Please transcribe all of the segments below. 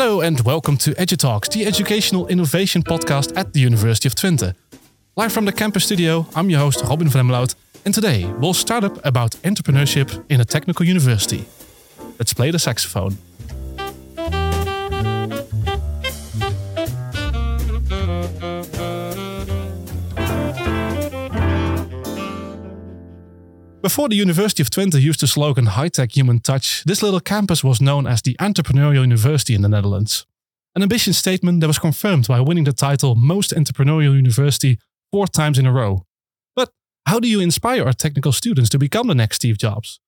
Hello and welcome to EduTalks, the educational innovation podcast at the University of Twente. Live from the campus studio, I'm your host Robin van Emmeloud, and today we'll start up about entrepreneurship in a technical university. Let's play the saxophone. Before the University of Twente used the slogan High Tech Human Touch, this little campus was known as the Entrepreneurial University in the Netherlands. An ambitious statement that was confirmed by winning the title Most Entrepreneurial University four times in a row. But how do you inspire our technical students to become the next Steve Jobs?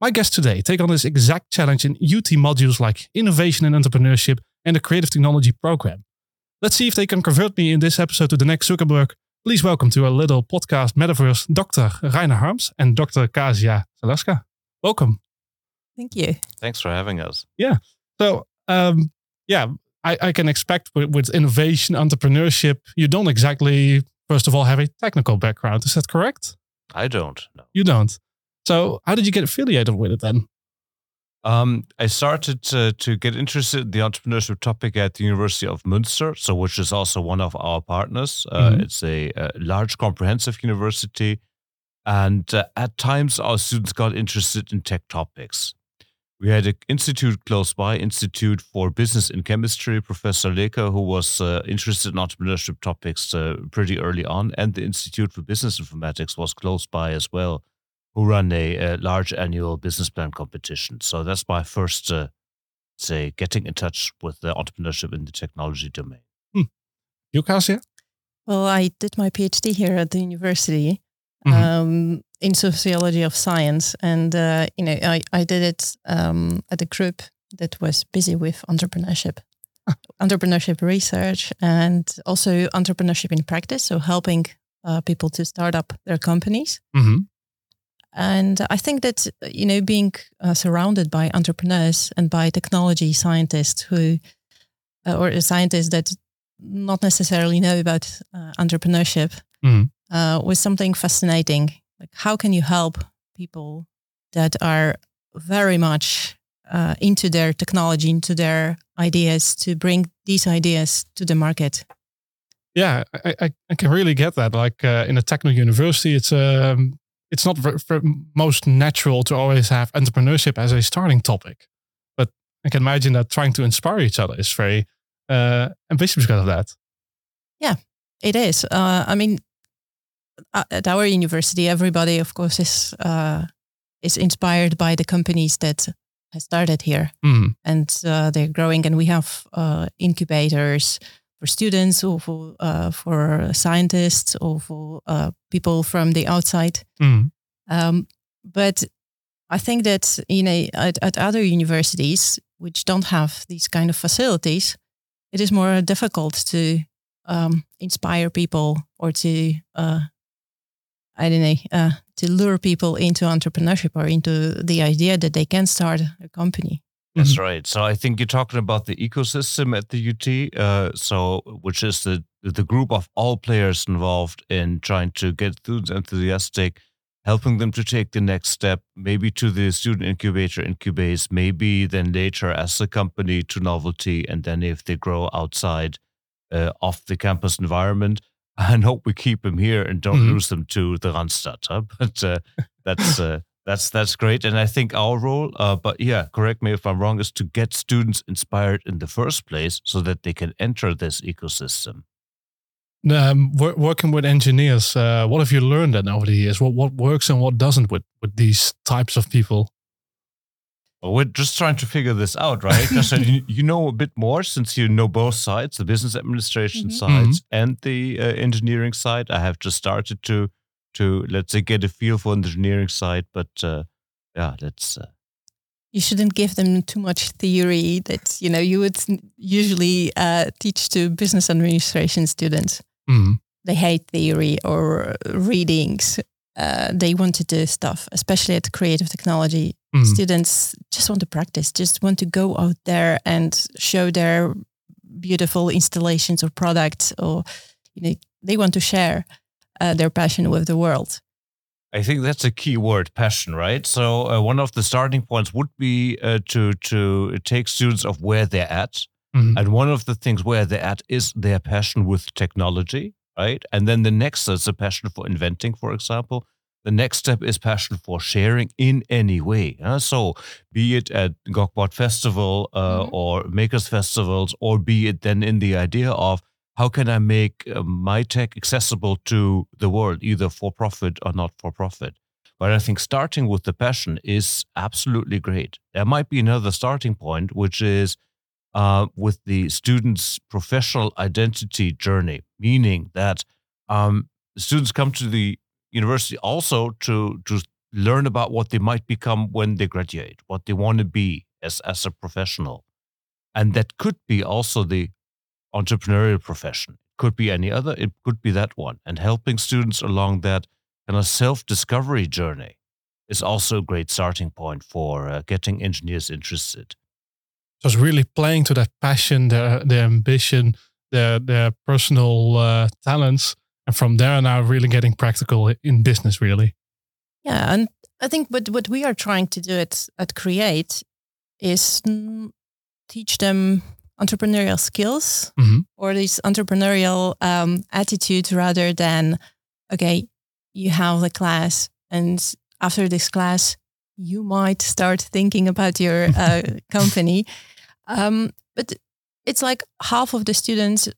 My guests today take on this exact challenge in UT modules like Innovation and Entrepreneurship and the Creative Technology program. Let's see if they can convert me in this episode to the next Zuckerberg Please welcome to our little podcast metaverse Dr. Rainer Harms and Dr. Kasia Zalewska. Welcome. Thank you. Thanks for having us. Yeah. So, um, yeah, I, I can expect with, with innovation, entrepreneurship, you don't exactly, first of all, have a technical background. Is that correct? I don't. No. You don't. So, how did you get affiliated with it then? Um, I started to, to get interested in the entrepreneurship topic at the University of Münster, so which is also one of our partners. Uh, mm-hmm. It's a, a, large, comprehensive university, and uh, at times our students got interested in tech topics. We had an institute close by, Institute for Business in Chemistry, Professor Leker, who was uh, interested in entrepreneurship topics uh, pretty early on, and the Institute for Business Informatics was close by as well who run a, a, large annual business plan competition. So that's my first, uh, say, getting in touch with the entrepreneurship in the technology domain. Hmm. You, Kasia? Well, I did my PhD here at the university mm-hmm. um, in sociology of science, and uh, you know, I I did it um, at a group that was busy with entrepreneurship. Ah. entrepreneurship research and also entrepreneurship in practice, so helping uh, people to start up their companies. Mm-hmm. And I think that, you know, being uh, surrounded by entrepreneurs and by technology scientists who, uh, or scientists that not necessarily know about uh, entrepreneurship mm. was something fascinating. Like, how can you help people that are very much uh, into their technology, into their ideas to bring these ideas to the market? Yeah, I, I, I can really get that. Like uh, in a technical university, it's um, it's not most natural to always have entrepreneurship as a starting topic. But I can imagine that trying to inspire each other is very uh, ambitious because of that. Yeah, it is. Uh, I mean, at our university, everybody, of course, is uh, is inspired by the companies that have started here, mm. and uh, they're growing. And we have uh, incubators for students or for uh, for scientists or for uh, people from the outside. Mm. Um, but I think that you know at, at, other universities which don't have these kind of facilities, it is more difficult to um, inspire people or to uh, I don't know uh, to lure people into entrepreneurship or into the idea that they can start a company. That's mm-hmm. right. So I think you're talking about the ecosystem at the UT, uh, so which is the the group of all players involved in trying to get students enthusiastic, helping them to take the next step, maybe to the student incubator incubase, maybe then later as a company to Novel-T, and then if they grow outside uh, of the campus environment, I hope we keep them here and don't mm-hmm. lose them to the Randstad. Huh? But uh, that's uh, that's that's great, and I think our role, uh, but yeah, correct me if I'm wrong, is to get students inspired in the first place so that they can enter this ecosystem. Um, working with engineers, uh, what have you learned then over the years? What what works and what doesn't with with these types of people? Well, we're just trying to figure this out, right? Because you, you, know a bit more since you know both sides, the business administration mm-hmm. sides mm-hmm. and the uh, engineering side. I have just started to to let's say get a feel for the engineering side. But uh, yeah, that's. Uh, you shouldn't give them too much theory that you know you would usually uh, teach to business administration students. Mm. They hate theory or readings. Uh, they want to do stuff, especially at creative technology. Mm. Students just want to practice, just want to go out there and show their beautiful installations or products, or you know, they want to share uh, their passion with the world. I think that's a key word, passion, right? So uh, one of the starting points would be uh, to to take students of where they're at Mm-hmm. And one of the things where they're at is their passion with technology, right? And then the next is a passion for inventing, for example. The next step is passion for sharing in any way. Uh, so, be it at Gogbot Festival uh, mm-hmm. or Makers Festivals, or be it then in the idea of how can I make uh, my tech accessible to the world, either for profit or not for profit. But I think starting with the passion is absolutely great. There might be another starting point, which is uh, with the student's professional identity journey, meaning that um, students come to the university also to to learn about what they might become when they graduate, what they want to be as as a professional, and that could be also the entrepreneurial profession. Could be any other. It could be that one, and helping students along that kind of self discovery journey is also a great starting point for uh, getting engineers interested. So it's really playing to that passion, their their ambition, their their personal uh, talents, and from there now really getting practical in business really yeah and i think what what we are trying to do at at create is teach them entrepreneurial skills mm-hmm. or this entrepreneurial um, attitude rather than okay you have the class and after this class you might start thinking about your uh, company um, but it's like half of the students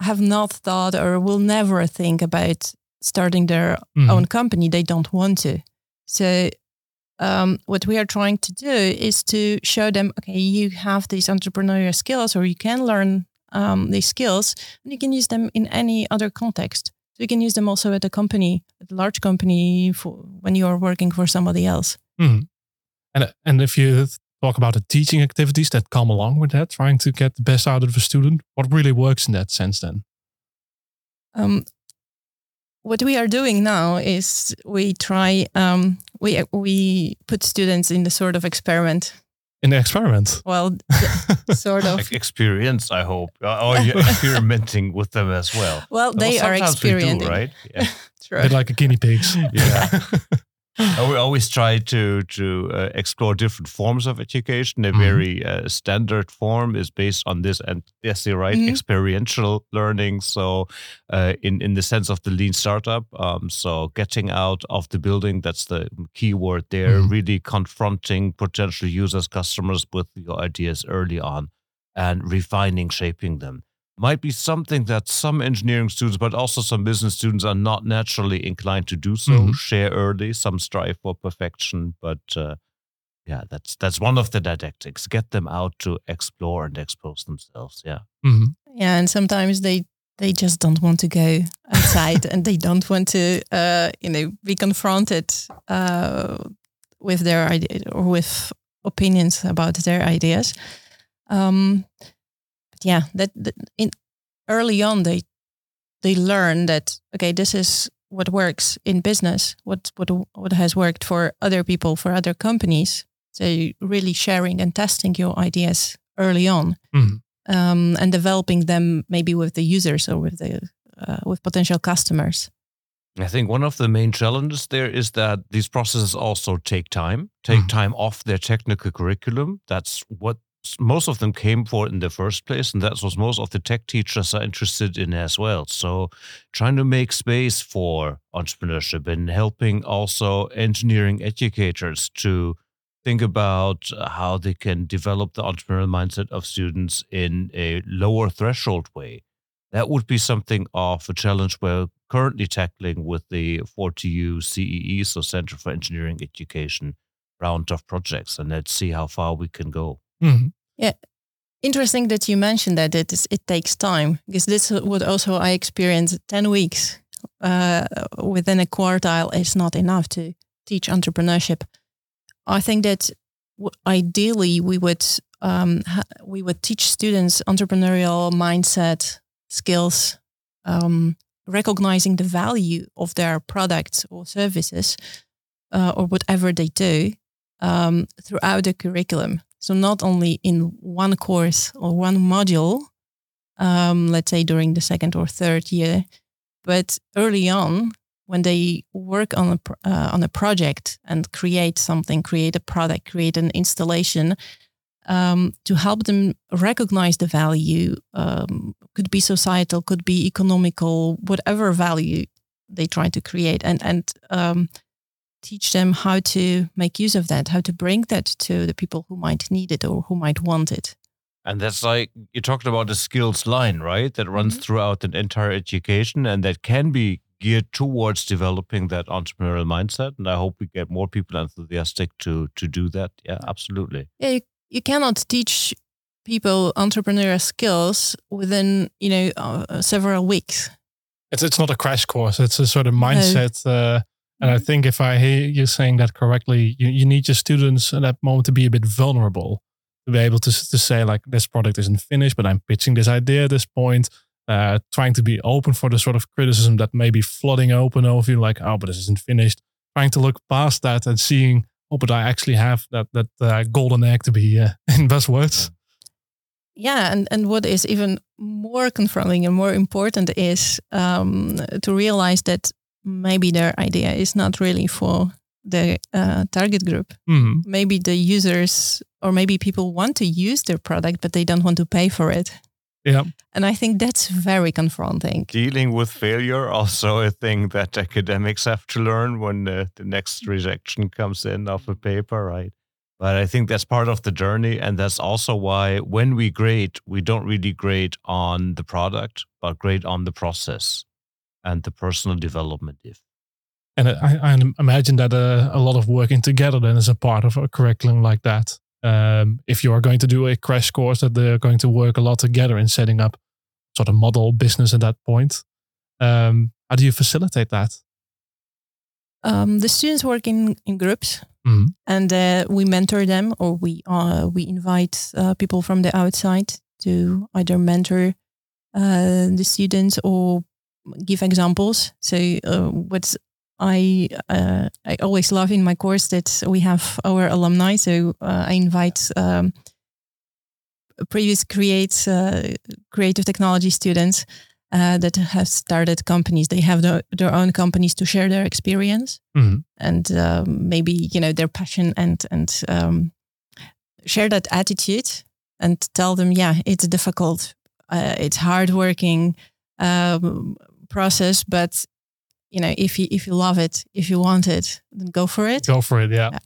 have not thought or will never think about starting their mm-hmm. own company. They don't want to. So, um, what we are trying to do is to show them okay, you have these entrepreneurial skills, or you can learn um, these skills, and you can use them in any other context. So, you can use them also at a company, at a large company, for when you are working for somebody else. Mm-hmm. And, and if you talk about the teaching activities that come along with that, trying to get the best out of a student. What really works in that sense then? Um, what we are doing now is we try um, we we put students in the sort of experiment. In the experiment. Well, sort of experience. I hope. Uh, or you're experimenting with them as well. Well, they well, are experimenting, do, right? Yeah. True. like a guinea pigs. yeah. we always try to to uh, explore different forms of education. A mm-hmm. very uh, standard form is based on this, and yes, you're right, mm-hmm. experiential learning. So, uh, in in the sense of the lean startup, um, so getting out of the building, that's the key word there. Mm-hmm. Really confronting potential users, customers with your ideas early on, and refining, shaping them might be something that some engineering students, but also some business students, are not naturally inclined to do so. Mm-hmm. Share early, some strive for perfection, but uh, yeah, that's that's one of the didactics. Get them out to explore and expose themselves. Yeah, mm-hmm. yeah, and sometimes they they just don't want to go outside and they don't want to uh, you know be confronted uh, with their idea or with opinions about their ideas. Um, yeah, that, that in early on they they learn that okay, this is what works in business, what what what has worked for other people, for other companies. So really sharing and testing your ideas early on, mm. um, and developing them maybe with the users or with the uh, with potential customers. I think one of the main challenges there is that these processes also take time, take mm. time off their technical curriculum. That's what most of them came for it in the first place, and that's what most of the tech teachers are interested in as well. So, trying to make space for entrepreneurship and helping also engineering educators to think about how they can develop the entrepreneurial mindset of students in a lower threshold way. That would be something of a challenge we're currently tackling with the 4TU CEE, so Center for Engineering Education, round of projects, and let's see how far we can go. Mm-hmm. Yeah. Interesting that you mentioned that it, is, it takes time because this would also I experienced 10 weeks uh, within a quartile is not enough to teach entrepreneurship. I think that ideally we would um, we would teach students entrepreneurial mindset skills, um, recognizing the value of their products or services uh, or whatever they do um, throughout the curriculum. So not only in one course or one module, um, let's say during the second or third year, but early on when they work on a uh, on a project and create something, create a product, create an installation, um, to help them recognize the value. Um, could be societal, could be economical, whatever value they try to create, and and um, teach them how to make use of that, how to bring that to the people who might need it or who might want it. And that's like you talked about the skills line, right? That runs mm-hmm. throughout an entire education and that can be geared towards developing that entrepreneurial mindset. And I hope we get more people enthusiastic to to do that. Yeah, absolutely. Yeah, you, you cannot teach people entrepreneurial skills within you know uh, several weeks. It's it's not a crash course. It's a sort of mindset. No. Uh, and I think if I hear you saying that correctly, you, you need your students at that moment to be a bit vulnerable to be able to, to say like this product isn't finished, but I'm pitching this idea at this point, uh, trying to be open for the sort of criticism that may be flooding open over you, like, oh, but this isn't finished. Trying to look past that and seeing, oh, but I actually have that that uh, golden egg to be uh, in words. Yeah, and, and what is even more confronting and more important is um, to realize that maybe their idea is not really for the uh, target group. Mm-hmm. Maybe the users or maybe people want to use their product, but they don't want to pay for it. Yeah. And I think that's very confronting. Dealing with failure, also a thing that academics have to learn when uh, the next rejection comes in of a paper, right? But I think that's part of the journey. And that's also why when we grade, we don't really grade on the product, but grade on the process and the personal development. If and I, I imagine that uh, a lot of working together then is a part of a curriculum like that. Um, if you are going to do a crash course, that they're going to work a lot together in setting up sort of model business at that point. Um, how do you facilitate that? Um, the students work in, in groups mm-hmm. and uh, we mentor them or we uh, we invite uh, people from the outside to either mentor uh, the students or give examples. So uh, what's I uh, I always love in my course that we have our alumni. So uh, I invite um, previous create uh, creative technology students uh, that have started companies. They have the, their own companies to share their experience mm-hmm. and um, maybe you know their passion and and um, share that attitude and tell them, yeah, it's difficult, uh, it's hardworking um, process, but you know, if you if you love it, if you want it, then go for it. Go for it, yeah. yeah.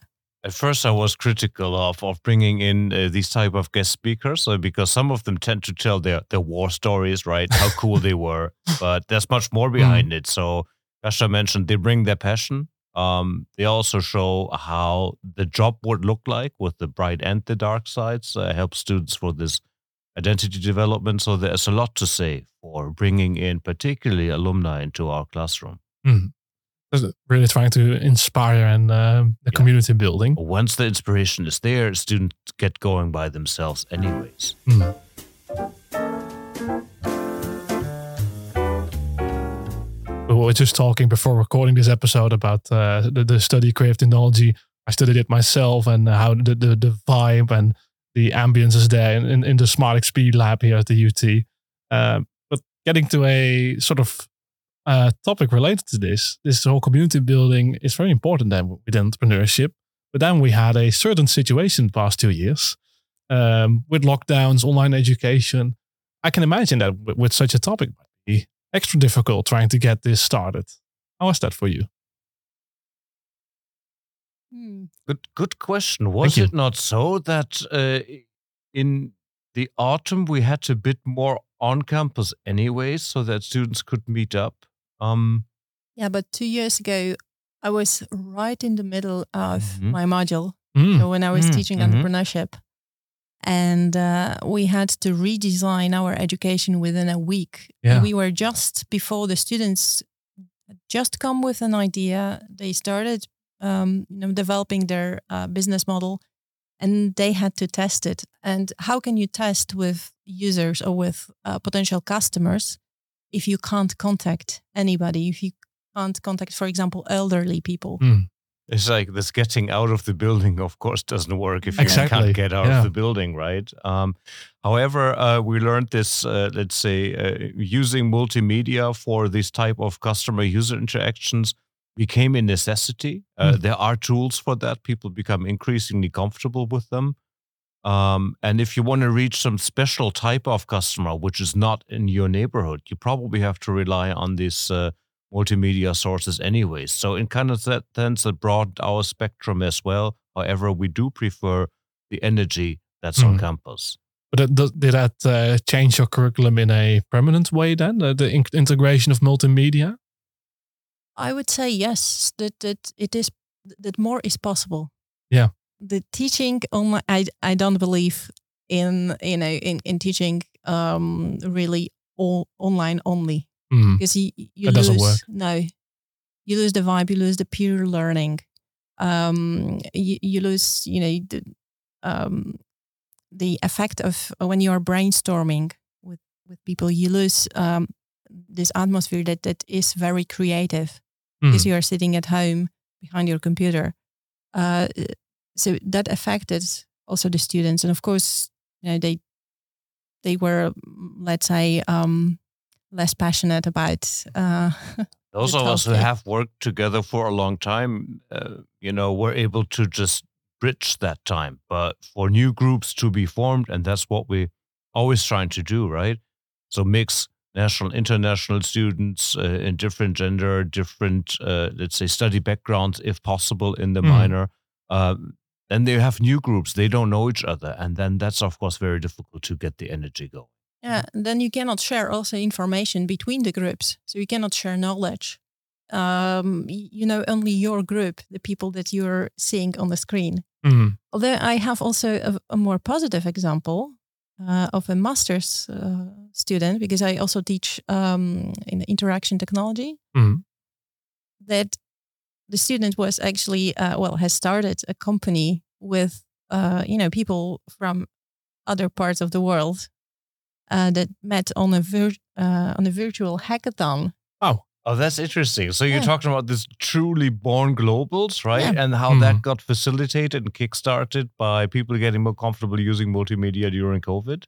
At first, I was critical of of bringing in uh, these type of guest speakers uh, because some of them tend to tell their their war stories, right? How cool they were, but there's much more behind mm. it. So, Kasia mentioned they bring their passion. Um, they also show how the job would look like with the bright and the dark sides. Uh, help students for this identity development. So there's a lot to say for bringing in particularly alumni into our classroom. Mm. Really trying to inspire and uh, the yeah. community building. Once the inspiration is there, students get going by themselves, anyways. Mm. We were just talking before recording this episode about uh, the, the study creative technology. I studied it myself and how the, the, the vibe and the ambience is there in, in, in the Smart XP lab here at the UT. Uh, but getting to a sort of uh, topic related to this. This whole community building is very important then with entrepreneurship. But then we had a certain situation the past two years um, with lockdowns, online education. I can imagine that with, with such a topic might be extra difficult trying to get this started. How was that for you? Hmm. Good, good question. Was it not so that uh, in the autumn we had a bit more on campus anyway, so that students could meet up? Um, yeah, but two years ago, I was right in the middle of mm-hmm. my module mm. so when I was mm. teaching mm-hmm. entrepreneurship. And uh, we had to redesign our education within a week. Yeah. we were just before the students just come with an idea. They started, um, you know, developing their uh, business model, and they had to test it. And how can you test with users or with uh, potential customers if you can't contact anybody, if you can't contact, for example, elderly people. Mm. It's like this getting out of the building, of course, doesn't work if exactly. you can't get out yeah. of the building, right? Um, however, uh, we learned this, uh, let's say, uh, using multimedia for this type of customer user interactions became a necessity. Mm. There are tools for that. People become increasingly comfortable with them. Um, and if you want to reach some special type of customer, which is not in your neighborhood, you probably have to rely on these uh, multimedia sources anyways. So in kind of that sense, it broadened our spectrum as well. However, we do prefer the energy that's mm. on campus. But did that uh, change your curriculum in a permanent way then? Uh, the in integration of multimedia? I would say yes. That that it is that more is possible. Yeah. The teaching online, I I don't believe in you know in in teaching um really all online only mm. because you you that lose no you lose the vibe you lose the peer learning um you, you lose you know the um the effect of when you are brainstorming with with people you lose um this atmosphere that that is very creative mm. because you are sitting at home behind your computer uh so that affected also the students and of course you know they they were let's say um less passionate about. Uh, Those of us who have worked together for a long time, uh, you know, we're able to just bridge that time. But for new groups to be formed, and that's what we're always trying to do, right? So mix national, international students uh, in different gender, different, uh, let's say, study backgrounds, if possible, in the mm. minor. Um, then they have new groups. They don't know each other, and then that's of course very difficult to get the energy going. Yeah, then you cannot share also information between the groups. So you cannot share knowledge. Um, you know only your group, the people that you're seeing on the screen. Mm-hmm. Although I have also a, a more positive example uh, of a master's uh, student because I also teach um, in interaction technology. Mm-hmm. That the student was actually uh, well has started a company with uh, you know people from other parts of the world uh, that met on a vir- uh, on a virtual hackathon. Oh. That's interesting. So you're yeah. talking about this truly born globals, right? Yeah. And how mm. that got facilitated and kickstarted by people getting more comfortable using multimedia during COVID.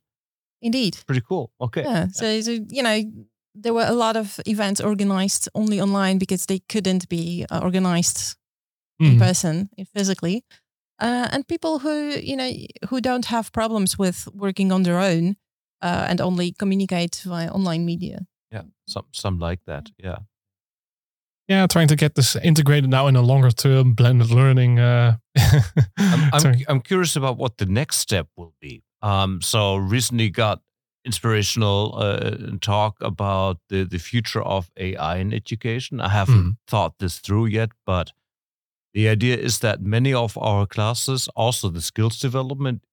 Indeed. Pretty cool. Okay. Yeah. So, so you know, there were a lot of events organized only online because they couldn't be uh, organized mm. in person, physically. Uh, and people who you know who don't have problems with working on their own uh, and only communicate via online media. Some some like that. Yeah. Yeah, trying to get this integrated now in a longer term blended learning. Uh, I'm, I'm, I'm, curious about what the next step will be. Um, so recently got inspirational uh, talk about the, the future of AI in education. I haven't mm. thought this through yet, but the idea is that many of our classes, also the skills development,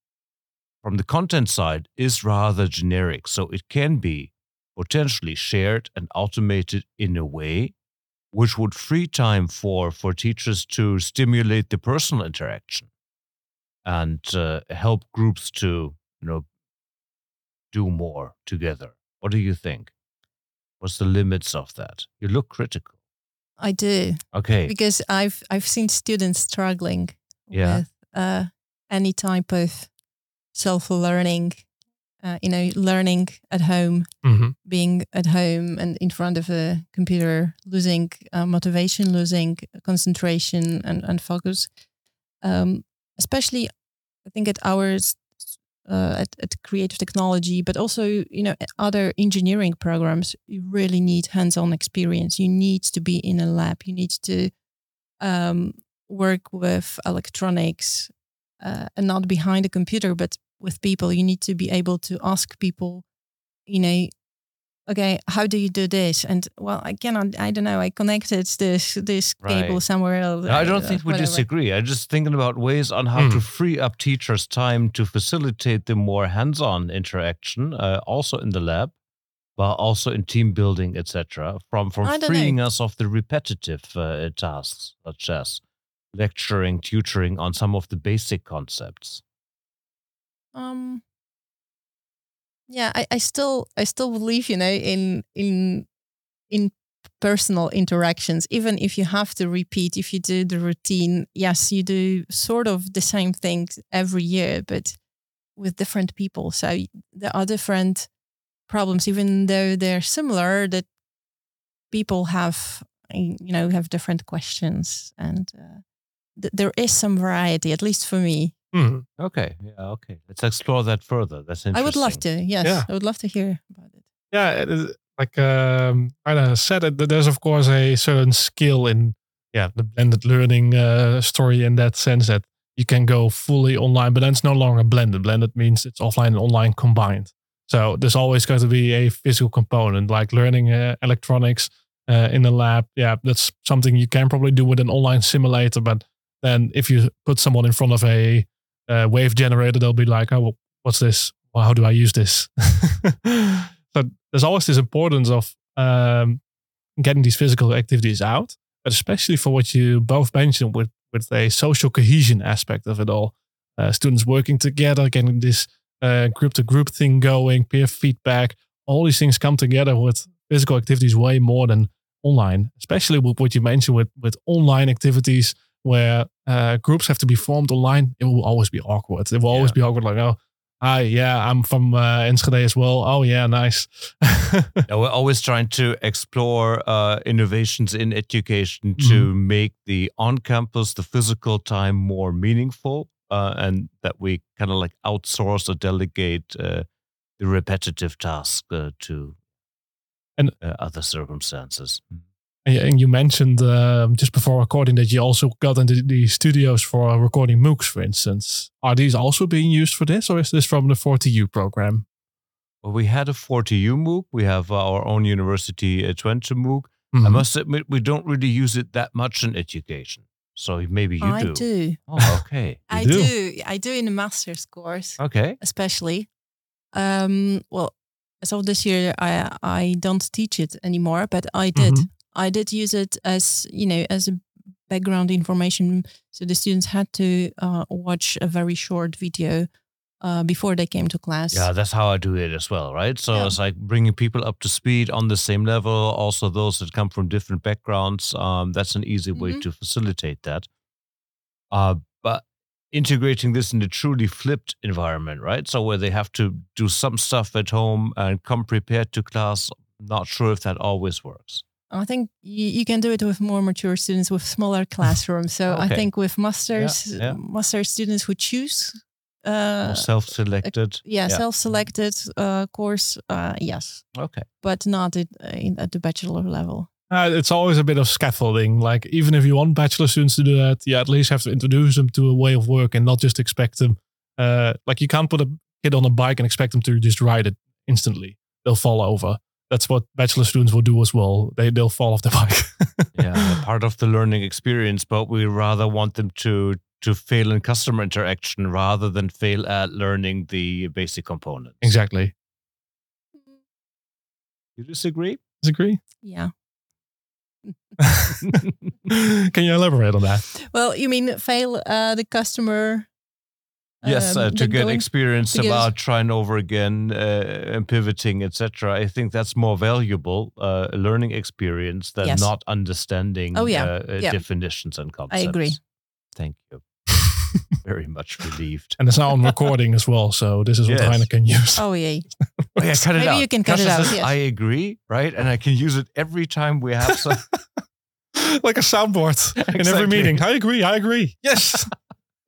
from the content side is rather generic. So it can be potentially shared and automated in a way which would free time for, for teachers to stimulate the personal interaction and uh, help groups to you know do more together. What do you think? What's the limits of that? You look critical. I do. Okay. Because I've I've seen students struggling yeah. with uh, any type of self-learning uh, you know learning at home mm-hmm. being at home and in front of a computer losing uh, motivation losing concentration and, and focus. Um, especially i think at ours uh, at, at creative technology but also you know other engineering programs you really need hands-on experience. You need to be in a lab. You need to um, work with electronics uh, and not behind a computer but with people you need to be able to ask people you know okay how do you do this and well i cannot i don't know i connected this this right. cable somewhere else i don't uh, think we whatever. disagree i'm just thinking about ways on how mm. to free up teachers time to facilitate the more hands-on interaction uh, also in the lab but also in team building etc from from freeing know. us of the repetitive uh, tasks such as lecturing tutoring on some of the basic concepts um yeah I, I still i still believe you know in in in personal interactions even if you have to repeat if you do the routine yes you do sort of the same things every year but with different people. So there are different problems even though they're similar that people have you know have different questions and uh, th- there is some variety at least for me Hmm. Okay, yeah, okay. Let's explore that further. That's interesting. I would love to. Yes, Yeah. I would love to hear about it. Yeah, it is- like um, I said, it, there's of course a certain skill in yeah the blended learning uh, story in that sense that you can go fully online, but then it's no longer blended. Blended means it's offline and online combined. So there's always going to be a physical component, like learning uh, electronics uh, in the lab. Yeah, that's something you can probably do with an online simulator. But then if you put someone in front of a uh, wave generator, they'll be like, "Oh, well, what's this? Well, how do I use this?" so there's always this importance of um, getting these physical activities out, but especially for what you both mentioned with with a social cohesion aspect of it all. Uh, students working together, getting this group to group thing going, peer feedback, all these things come together with physical activities way more than online, especially with what you mentioned with, with online activities where uh, groups have to be formed online. It will always be awkward. It will always Yeah. be awkward, like, oh, hi, yeah, I'm from uh, Enschede as well. Oh, yeah, nice. Yeah, we're always trying to explore uh, innovations in education to make the on-campus, the physical time more meaningful, uh, and that we kind of like outsource or delegate uh, the repetitive task uh, to And- uh, other circumstances. And you- mentioned um, just before recording that you also got into the studios for recording MOOCs, for instance. Are these also being used for this, or is this from the 4TU program? Well, we had a 4TU MOOC. We have our own university uh, Twente MOOC. I Mhm. must admit, we don't really use it that much in education. So maybe you I do. I do. Oh, okay. I do? do. I do in the master's course, Okay. especially. Um, well, as of this year, I I don't teach it anymore, but I did. Mhm. I did use it as you know as a background information. So the students had to uh, watch a very short video uh, before they came to class. Yeah, that's how I do it as well, right? So Yeah. it's like bringing people up to speed on the same level. Also, those that come from different backgrounds. Um, that's an easy way Mhm. to facilitate that. Uh, but integrating this in a truly flipped environment, right? So where they have to do some stuff at home and come prepared to class. Not sure if that always works. I think you, you can do it with more mature students with smaller classrooms. So I think with masters yeah. master students who choose uh, self-selected. yeah, yeah. self-selected uh, course, uh, yes, Okay. but not at, at the bachelor level. Uh, it's always a bit of scaffolding. Like even if you want bachelor students to do that, you at least have to introduce them to a way of work and not just expect them. Uh, like you can't put a kid on a bike and expect them to just ride it instantly. They'll fall over. That's what bachelor students will do as well. They they'll fall off the bike. yeah, part of the learning experience, but we rather want them to to fail in customer interaction rather than fail at learning the basic components. exactly. You disagree? Disagree? Yeah. Can you elaborate on that? Well, you mean fail uh, the customer? Yes, um, uh, to get going- experience to get- about trying over again uh, and pivoting, etc. I think that's more valuable uh, learning experience than Yes. not understanding Oh, yeah. uh, uh, Yeah. definitions and concepts. I agree. Thank you. Very much relieved. And it's now on recording as well, so this is what Yes. Heine can use. Oh yeah. Oh, yeah, cut it Maybe out. you can cut it out, says, yes. I agree, right? And I can use it every time we have some. like a soundboard in every meeting. I agree. I agree. Yes.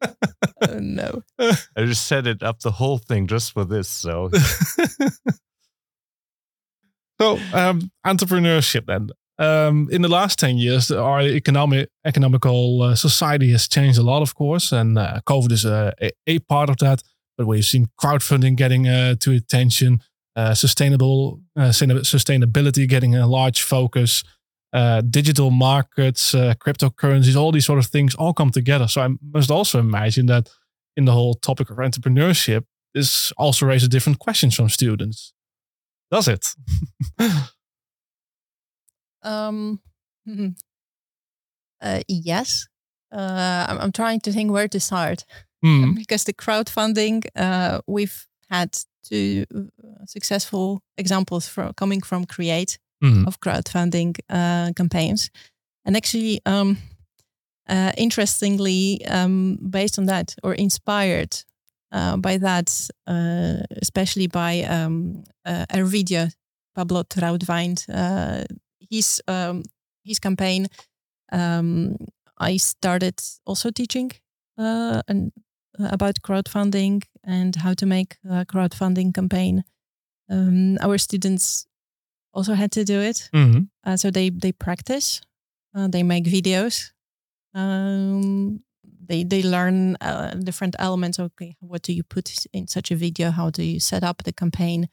Oh, no. I just set it up the whole thing just for this. So so, um, entrepreneurship then. Um, in the last 10 years, our economic economical uh, society has changed a lot, of course, and uh, COVID is a, a, a part of that. But we've seen crowdfunding getting uh, to attention, uh, sustainable uh, sustainability getting a large focus, uh, digital markets, uh, cryptocurrencies, all these sort of things all come together. So I must also imagine that in the whole topic of entrepreneurship, this also raises different questions from students. Does it? Um, mhm. uh, yes. Uh, I'm, I'm trying to think where to start Hmm. because the crowdfunding, uh, we've had two uh, successful examples from coming from Create Hmm. of crowdfunding uh, campaigns, and actually, um, uh, interestingly, um, based on that or inspired uh, by that, uh, especially by um, uh, Ervidia Pablo Trautwein, uh, his um, his campaign. Um, I started also teaching uh, an about crowdfunding and how to make a crowdfunding campaign. Um, our students also had to do it, Mhm. uh, so they they practice, uh, they make videos, um, they they learn uh, different elements. Okay, what do you put in such a video? How do you set up the campaign?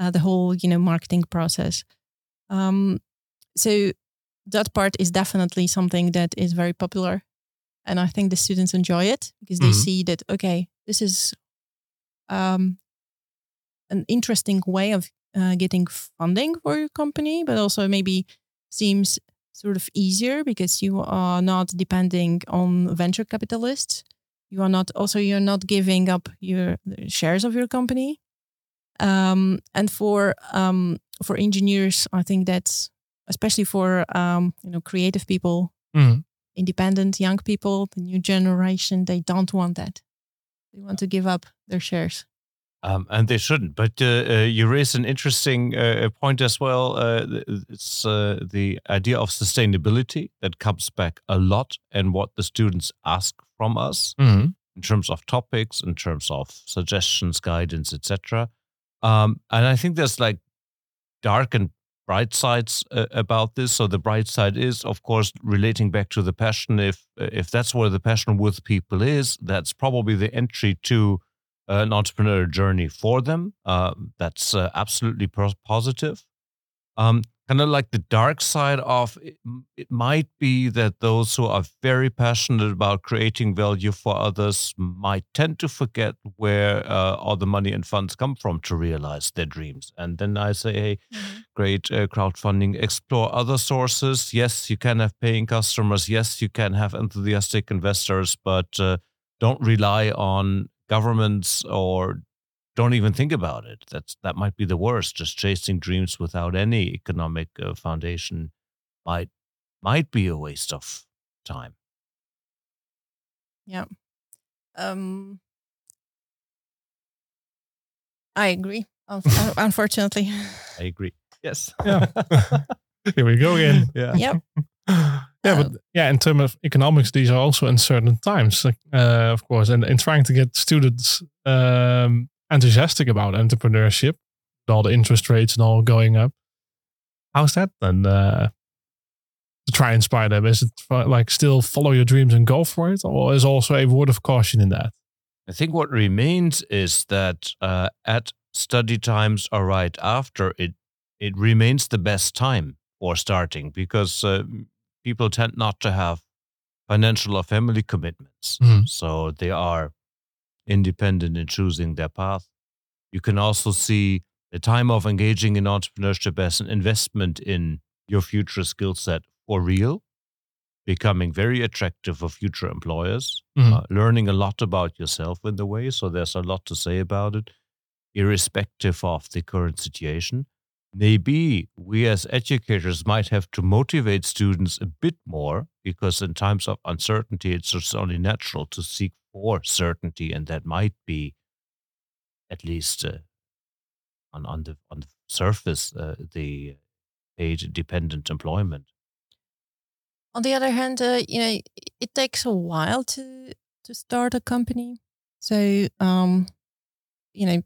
Uh, the whole you know marketing process. Um, so that part is definitely something that is very popular and i think the students enjoy it because they Mhm. see that okay this is um, an interesting way of uh, getting funding for your company but also maybe seems sort of easier because you are not depending on venture capitalists you are not also you're not giving up your shares of your company um, and for um, for engineers i think that's especially for um, you know creative people, Mhm. independent young people, the new generation, they don't want that. They want to give up their shares. Um, and they shouldn't. But uh, uh, you raise an interesting uh, point as well. Uh, it's uh, the idea of sustainability that comes back a lot, and what the students ask from us Mhm. in terms of topics, in terms of suggestions, guidance, etc. Um, and I think there's like dark and bright sides uh, about this. So the bright side is, of course, relating back to the passion. If if that's where the passion with people is, that's probably the entry to an entrepreneurial journey for them. Uh, that's uh, absolutely pos- positive. Um, kind of like the dark side of it, it might be that those who are very passionate about creating value for others might tend to forget where uh, all the money and funds come from to realize their dreams. And then I say, hey, great uh, crowdfunding, explore other sources. Yes, you can have paying customers. Yes, you can have enthusiastic investors, but uh, don't rely on governments or don't even think about it. That's that might be the worst. Just chasing dreams without any economic uh, foundation might might be a waste of time. Yeah, um, I agree. Unfortunately, I agree. Yes. Yeah. Here we go again. yeah. yep. Yeah, but yeah, in terms of economics, these are also uncertain times, like, uh, of course. And in trying to get students um, enthusiastic about entrepreneurship, with all the interest rates and all going up, how's that then? Uh, to try and inspire them, is it like still follow your dreams and go for it, or is also a word of caution in that? I think what remains is that uh, at study times or right after it, it remains the best time for starting because uh, people tend not to have financial or family commitments. Mhm. So they are independent in choosing their path. You can also see the time of engaging in entrepreneurship as an investment in your future skill set for real, becoming very attractive for future employers, Mhm. uh, learning a lot about yourself in the way. So there's a lot to say about it, irrespective of the current situation. Maybe we as educators might have to motivate students a bit more because in times of uncertainty, it's just only natural to seek for certainty, and that might be at least uh, on on the on the surface uh, the paid dependent employment. On the other hand, uh, you know, it, takes a while to to start a company. So, um, you know,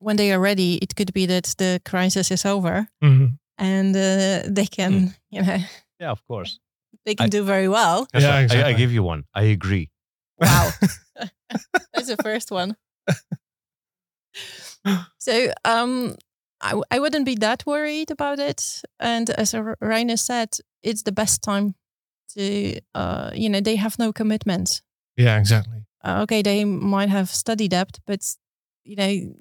when they are ready, it could be that the crisis is over Mhm. and uh, they can, you know, Yeah, of course. they can I- do very well. Yeah, I- I, give you one. I agree. Wow. That's the first one. so um, I wouldn't be that worried about it. And as R- Rainer said, it's the best time to, uh, you know, they have no commitments. Yeah, exactly. Uh, okay, they might have study debt, but, you know,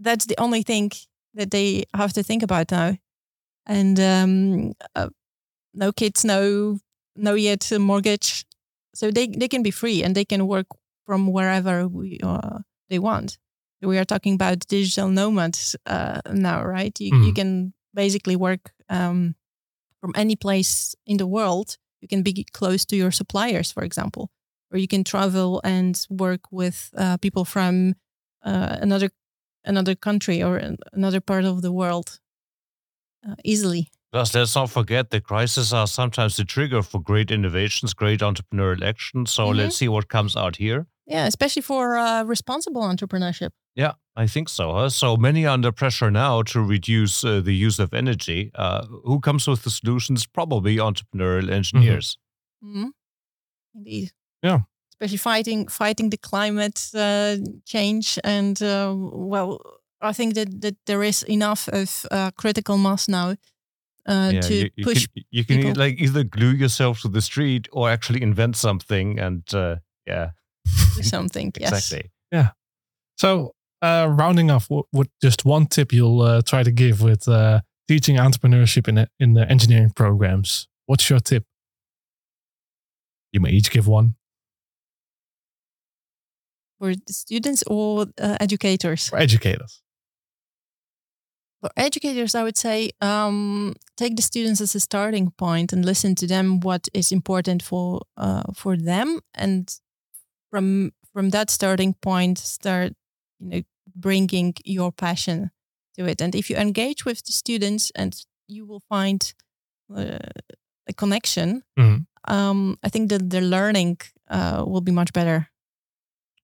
that's the only thing that they have to think about now. And um, uh, no kids, no, no yet mortgage. So they, they can be free and they can work from wherever we uh, they want. We are talking about digital nomads uh, now, right? You, you Mhm. can basically work um, from any place in the world. You can be close to your suppliers, for example, or you can travel and work with uh, people from uh, another another country or another part of the world uh, easily. Plus, let's not forget that crises are sometimes the trigger for great innovations, great entrepreneurial action. So Mhm. let's see what comes out here. Yeah, especially for uh, responsible entrepreneurship. Yeah, I think so. Huh? So many are under pressure now to reduce uh, the use of energy. Uh, who comes with the solutions? Probably entrepreneurial engineers. Mm-hmm. Indeed. Yeah. Especially fighting fighting the climate uh, change and uh, well, I think that that there is enough of uh, critical mass now uh, yeah, to you, you push. Can, you can people. like either glue yourself to the street or actually invent something, and uh, yeah, do something. Yes. exactly. Yeah so, uh, rounding off, what, what just one tip you'll uh, try to give with uh, teaching entrepreneurship in in the engineering programs? What's your tip? You may each give one For students or uh, educators? for educators. For educators, I would say um, take the students as a starting point and listen to them. What is important for uh, for them, and from from that starting point, start you know bringing your passion to it. And if you engage with the students, and you will find uh, a connection. Mhm. Um, I think that the learning uh, will be much better.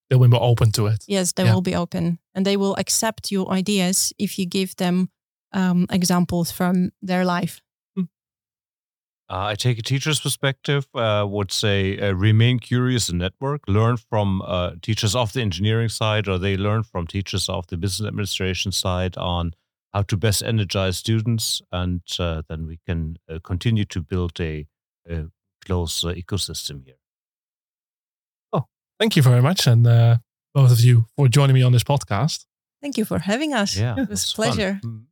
They'll be more open to it. Yes, they Yeah. will be open and they will accept your ideas if you give them um, examples from their life. Uh, I take a teacher's perspective. Uh, would say uh, remain curious and network. Learn from uh, teachers of the engineering side, or they learn from teachers of the business administration side on how to best energize students, and uh, then we can uh, continue to build a, a close uh, ecosystem here. Thank you very much, and uh, both of you for joining me on this podcast. Thank you for having us. Yeah, it was a pleasure. Mm.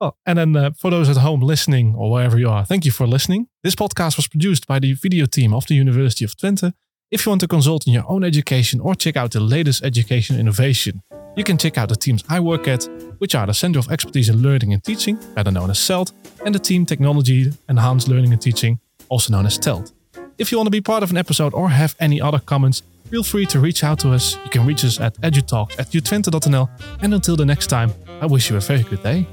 Oh, and then uh, for those at home listening or wherever you are, thank you for listening. This podcast was produced by the video team of the University of Twente. If you want to consult in your own education or check out the latest education innovation, you can check out the teams I work at, which are the Center of Expertise in Learning and Teaching, better known as CELT, and the Team Technology Enhanced Learning and Teaching, also known as TELT. If you want to be part of an episode or have any other comments, feel free to reach out to us. You can reach us at edutalks at utwente.nl. And until the next time, I wish you a very good day.